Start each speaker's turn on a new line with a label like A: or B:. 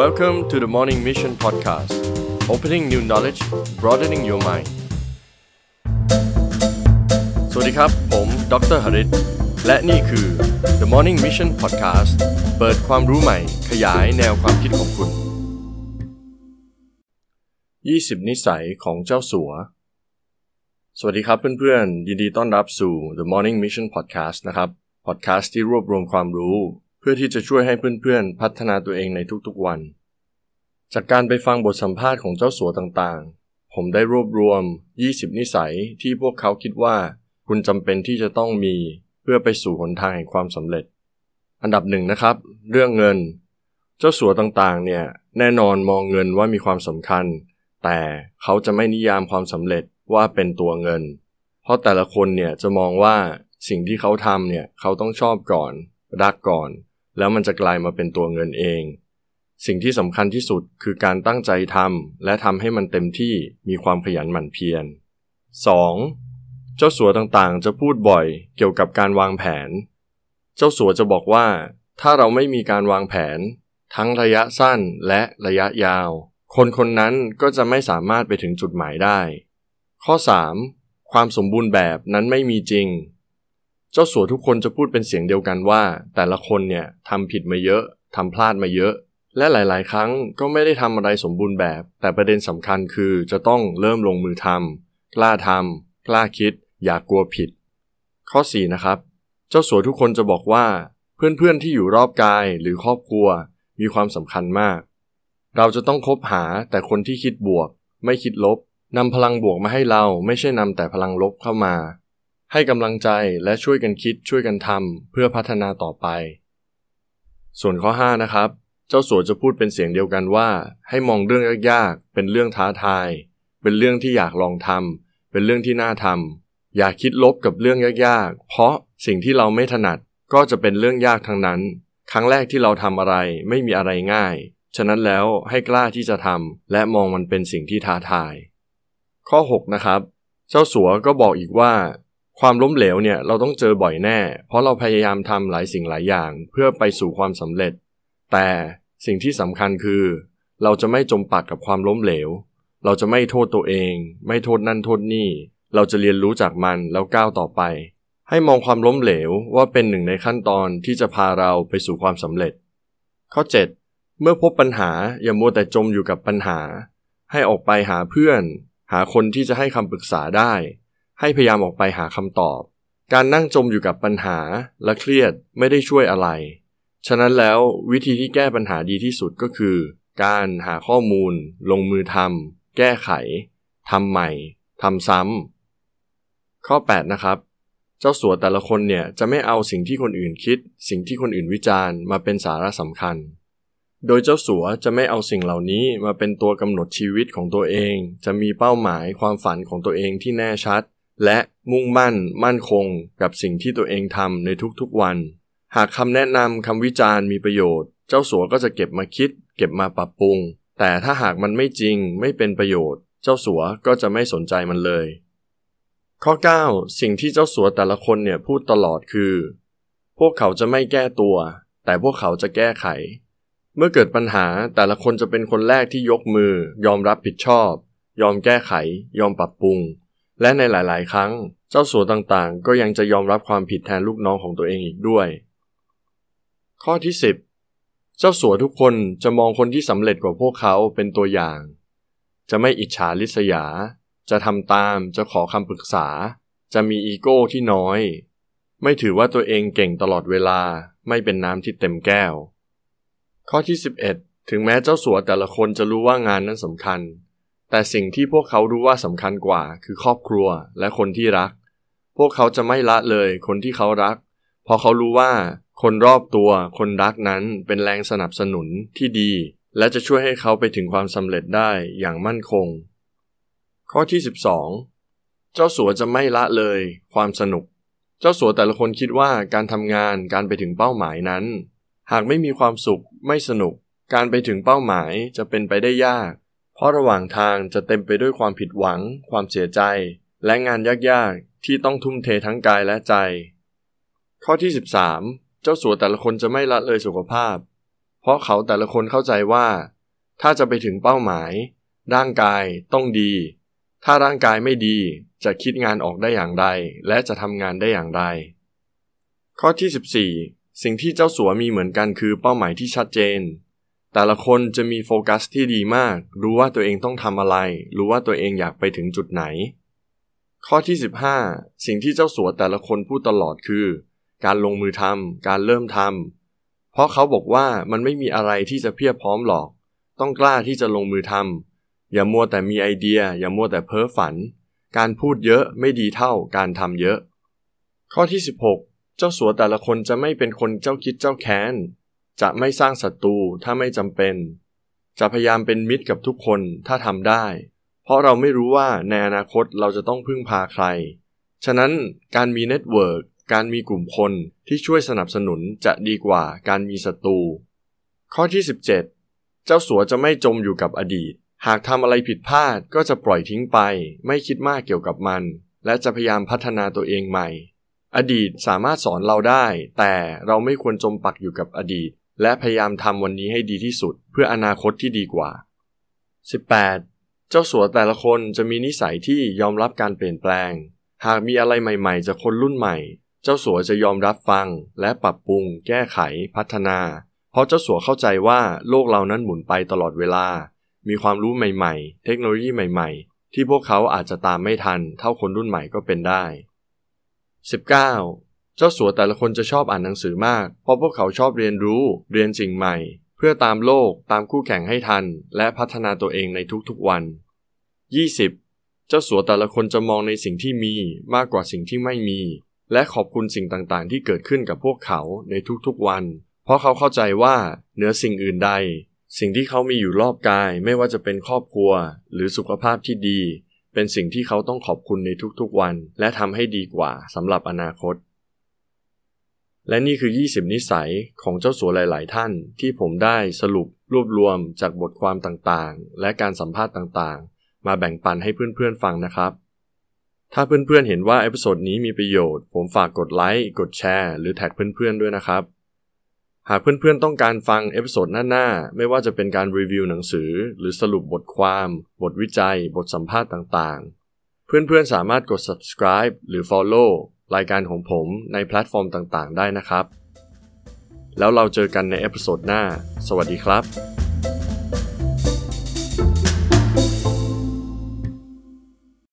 A: Welcome to the Morning Mission Podcast Opening new knowledge broadening your mind สวัสดีครับ ผมดรหริตและนี่คือ The Morning Mission Podcast เปิดความรู้ใหม่ ขยายแนวความคิดของคุณ 20 นิสัยของเจ้าสัว สวัสดีครับเพื่อนๆ ยินดีต้อนรับสู่ The Morning Mission Podcast นะครับ podcast ที่รวบรวมความรู้ พื่อที่จะช่วยให้เพื่อนๆ พัฒนาตัวเองในทุกๆวัน จากการไปฟังบทสัมภาษณ์ของเจ้าสัวต่างๆ ผมได้รวบรวม 20 นิสัยที่พวกเขาคิดว่า คุณจำเป็นที่จะต้องมีเพื่อไปสู่หนทางแห่งความสำเร็จ อันดับหนึ่งนะครับ เรื่องเงิน เจ้าสัวต่างๆ เนี่ยแน่นอนมองเงินว่ามีความสำคัญ แต่เขาจะไม่นิยามความสำเร็จว่าเป็นตัวเงิน เพราะแต่ละคนเนี่ยจะมองว่าสิ่งที่เขาทำเนี่ยเขาต้องชอบก่อน รักก่อน แล้วมันจะกลายมาเป็นตัวเงินเอง สิ่งที่สำคัญที่สุดคือการตั้งใจทำและทำให้มันเต็มที่มีความขยันหมั่นเพียร 2. เจ้าสัวต่างๆ จะพูดบ่อยเกี่ยวกับการวางแผน เจ้าสัวจะบอกว่า ถ้าเราไม่มีการวางแผน ทั้งระยะสั้นและระยะยาว คนคนนั้นก็จะไม่สามารถไปถึงจุดหมายได้ ข้อ 3. ความสมบูรณ์แบบนั้นไม่มีจริง เจ้าสัวทุกคนจะพูดเป็นเสียงเดียวกันว่า แต่ละคนเนี่ยทำผิดมาเยอะทำพลาดมาเยอะ และหลาย ๆ ครั้งก็ไม่ได้ทำอะไรสมบูรณ์แบบ แต่ประเด็นสำคัญคือจะต้องเริ่มลงมือทำกล้าทำกล้าคิด อย่ากกลัวผิด ข้อ 4 นะครับ เจ้าสัวทุกคนจะบอกว่า เพื่อน ๆ ที่อยู่รอบกายหรือครอบครัว มีความสำคัญมาก เราจะต้องคบหาแต่คนที่คิดบวก ไม่คิดลบนำพลังบวกมาให้เราไม่ใช่นำแต่พลังลบเข้ามา ให้กำลังใจและช่วยกันคิดช่วยกันทำเพื่อพัฒนาต่อไป ส่วนข้อ 5 นะครับ เจ้าสัวจะพูดเป็นเสียงเดียวกันว่า ให้มองเรื่องยากๆเป็นเรื่องท้าทาย เป็นเรื่องที่อยากลองทำเป็นเรื่องที่น่าทำอย่าคิดลบกับเรื่องยากๆ เพราะสิ่งที่เราไม่ถนัดก็จะเป็นเรื่องยากทั้งนั้น ครั้งแรกที่เราทำอะไรไม่มีอะไรง่าย ฉะนั้นแล้วให้กล้าที่จะทำและมองมันเป็นสิ่งที่ท้าทาย ข้อ 6 นะครับ เจ้าสัวก็บอกอีกว่า ความล้มเหลวเนี่ยเราต้องเจอบ่อยแน่ เพราะเราพยายามทำหลายสิ่งหลายอย่าง เพื่อไปสู่ความสำเร็จ แต่สิ่งที่สำคัญคือ เราจะไม่จมปักกับความล้มเหลว เราจะไม่โทษตัวเอง ไม่โทษนั่นโทษนี่ เราจะเรียนรู้จากมันแล้วก้าวต่อไป ให้มองความล้มเหลวว่าเป็นหนึ่งในขั้นตอนที่จะพาเราไปสู่ความสำเร็จ ข้อ 7 เมื่อพบปัญหาอย่ามัวแต่จมอยู่กับปัญหา ให้ออกไปหาเพื่อน หาคนที่จะให้คำปรึกษาได้ ให้พยายามออกไปหาคำตอบ การนั่งจมอยู่กับปัญหาและเครียดไม่ได้ช่วยอะไร ฉะนั้นแล้ววิธีที่แก้ปัญหาดีที่สุดก็คือ การหาข้อมูล ลงมือทำแก้ไขทำใหม่ทำซ้ำข้อ 8 นะครับ เจ้าสัวแต่ละคนเนี่ยจะไม่เอาสิ่งที่คนอื่นคิด สิ่งที่คนอื่นวิจารณ์มาเป็นสาระสำคัญโดยเจ้าสัวจะไม่เอาสิ่งเหล่านี้มาเป็นตัวกำหนดชีวิตของตัวเอง จะมีเป้าหมายความฝันของตัวเองที่แน่ชัด และมุ่งมั่นมั่นคงกับสิ่งที่ตัวเองทำในทุกๆวัน หากคำแนะนำคำวิจารณ์มีประโยชน์ เจ้าสัวก็จะเก็บมาคิด เก็บมาปรับปรุง แต่ถ้าหากมันไม่จริงไม่เป็นประโยชน์ เจ้าสัวก็จะไม่สนใจมันเลย ข้อ 9 สิ่งที่เจ้าสัวแต่ละคนเนี่ยพูดตลอดคือ พวกเขาจะไม่แก้ตัว แต่พวกเขาจะแก้ไข เมื่อเกิดปัญหาแต่ละคนจะเป็นคนแรกที่ยกมือ ยอมรับผิดชอบ ยอมแก้ไข ยอมปรับปรุง และในหลาย ๆ ครั้ง เจ้าสัวต่างๆ ก็ยังจะยอมรับความผิดแทนลูกน้องของตัวเองอีกด้วย ข้อที่ 10 เจ้าสัวทุกคนจะมองคนที่สำเร็จกว่าพวกเขาเป็นตัวอย่าง จะไม่อิจฉาริษยา จะทำตาม จะขอคำปรึกษา จะมีอีโก้ที่น้อย ไม่ถือว่าตัวเองเก่งตลอดเวลา ไม่เป็นน้ำที่เต็มแก้ว ข้อที่ 11 ถึงแม้เจ้าสัวแต่ละคนจะรู้ว่างานนั้นสำคัญ แต่สิ่งที่พวกเขารู้ว่าสำคัญกว่า คือครอบครัวและคนที่รัก พวกเขาจะไม่ละเลยคนที่เขารัก เพราะเขารู้ว่า คนรอบตัวคนรักนั้นเป็นแรงสนับสนุนที่ดี และจะช่วยให้เขาไปถึงความสำเร็จได้อย่างมั่นคง ข้อที่ 12 เจ้าสัวจะไม่ละเลยความสนุก เจ้าสัวแต่ละคนคิดว่าการทำงานการไปถึงเป้าหมายนั้น หากไม่มีความสุขไม่สนุก การไปถึงเป้าหมายจะเป็นไปได้ยาก เพราะระหว่างทางจะเต็มไปด้วยความผิดหวัง ความเสียใจ และงานยากๆ ที่ต้องทุ่มเททั้งกายและใจ ข้อที่ 13 เจ้าสัวแต่ละคนจะไม่ละเลยสุขภาพ เพราะเขาแต่ละคนเข้าใจว่า ถ้าจะไปถึงเป้าหมาย ร่างกายต้องดี ถ้าร่างกายไม่ดี จะคิดงานออกได้อย่างไร และจะทำงานได้อย่างไร ข้อที่ 14 สิ่งที่เจ้าสัวมีเหมือนกันคือเป้าหมายที่ชัดเจน แต่ละคนจะมีโฟกัสที่ดีมาก รู้ว่าตัวเองต้องทำอะไร รู้ว่าตัวเองอยากไปถึงจุดไหน ข้อที่ 15 สิ่งที่เจ้าสัวแต่ละคนพูดตลอดคือ การลงมือทำการเริ่มทำเพราะเขาบอกว่ามันไม่มีอะไรที่จะเพียบพร้อมหรอก ต้องกล้าที่จะลงมือทำอย่ามัวแต่มีไอเดีย อย่ามัวแต่เพ้อฝัน การพูดเยอะไม่ดีเท่าการทำเยอะ ข้อที่ 16 เจ้าสัวแต่ละคนจะไม่เป็นคนเจ้าคิดเจ้าแค้น จะไม่สร้างศัตรูถ้าไม่จำเป็น จะพยายามเป็นมิตรกับทุกคนถ้าทำได้ เพราะเราไม่รู้ว่าในอนาคตเราจะต้องพึ่งพาใคร ฉะนั้นการมี network การมีกลุ่มคนที่ช่วยสนับสนุนจะดีกว่าการมีศัตรู ข้อที่ 17 เจ้าสัวจะไม่จมอยู่กับอดีต หากทำอะไรผิดพลาดก็จะปล่อยทิ้งไป ไม่คิดมากเกี่ยวกับมัน และจะพยายามพัฒนาตัวเองใหม่ อดีตสามารถสอนเราได้ แต่เราไม่ควรจมปักอยู่กับอดีต และพยายามทำวันนี้ให้ดีที่สุด เพื่ออนาคตที่ดีกว่า 18. เจ้าสัวแต่ละคนจะมีนิสัยที่ยอมรับการเปลี่ยนแปลง หากมีอะไรใหม่ๆจากคนรุ่นใหม่ เจ้าสัวจะยอมรับฟัง และปรับปรุง แก้ไข พัฒนา เพราะเจ้าสัวเข้าใจว่าโลกเรานั้นหมุนไปตลอดเวลา มีความรู้ใหม่ๆ เทคโนโลยีใหม่ๆ ที่พวกเขาอาจจะตามไม่ทัน เท่าคนรุ่นใหม่ก็เป็นได้ 19. เจ้าสัวแต่ละคนจะชอบอ่านหนังสือมาก เพราะพวกเขาชอบเรียนรู้ เรียนสิ่งใหม่ เพื่อตามโลกตามคู่แข่งให้ทัน และพัฒนาตัวเองในทุกๆวัน 20. เจ้าสัวแต่ละคนจะมองในสิ่งที่มีมากกว่าสิ่งที่ไม่มี และขอบคุณสิ่งต่างๆ ที่เกิดขึ้นกับพวกเขาในทุกๆวัน เพราะเขาเข้าใจว่าเหนือสิ่งอื่นใด สิ่งที่เขามีอยู่รอบกายไม่ว่าจะเป็นครอบครัว หรือสุขภาพที่ดี เป็นสิ่งที่เขาต้องขอบคุณในทุกๆวัน และทำให้ดีกว่าสำหรับอนาคต และนี่คือ 20 นิสัยของเจ้าสัวหลาย ๆ ท่าน ที่ผมได้สรุปรวบรวมจากบทความต่างๆ และการสัมภาษณ์ต่างๆ มาแบ่งปันให้เพื่อน ๆ ฟังนะครับ ถ้าเพื่อน ๆ เห็นว่า episode นี้มีประโยชน์ ผมฝากกดไลค์ กดแชร์ หรือแท็กเพื่อน ๆ ด้วยนะครับ หากเพื่อน ๆ ต้องการฟัง episode หน้า ๆ ไม่ว่าจะเป็นการรีวิวหนังสือ หรือสรุปบทความ บทวิจัย บทสัมภาษณ์ต่าง ๆ เพื่อน ๆ สามารถกด subscribe หรือ follow รายการของผมในแพลตฟอร์มต่างๆ ได้นะครับ แล้วเราเจอกันใน episode หน้า สวัสดีครับ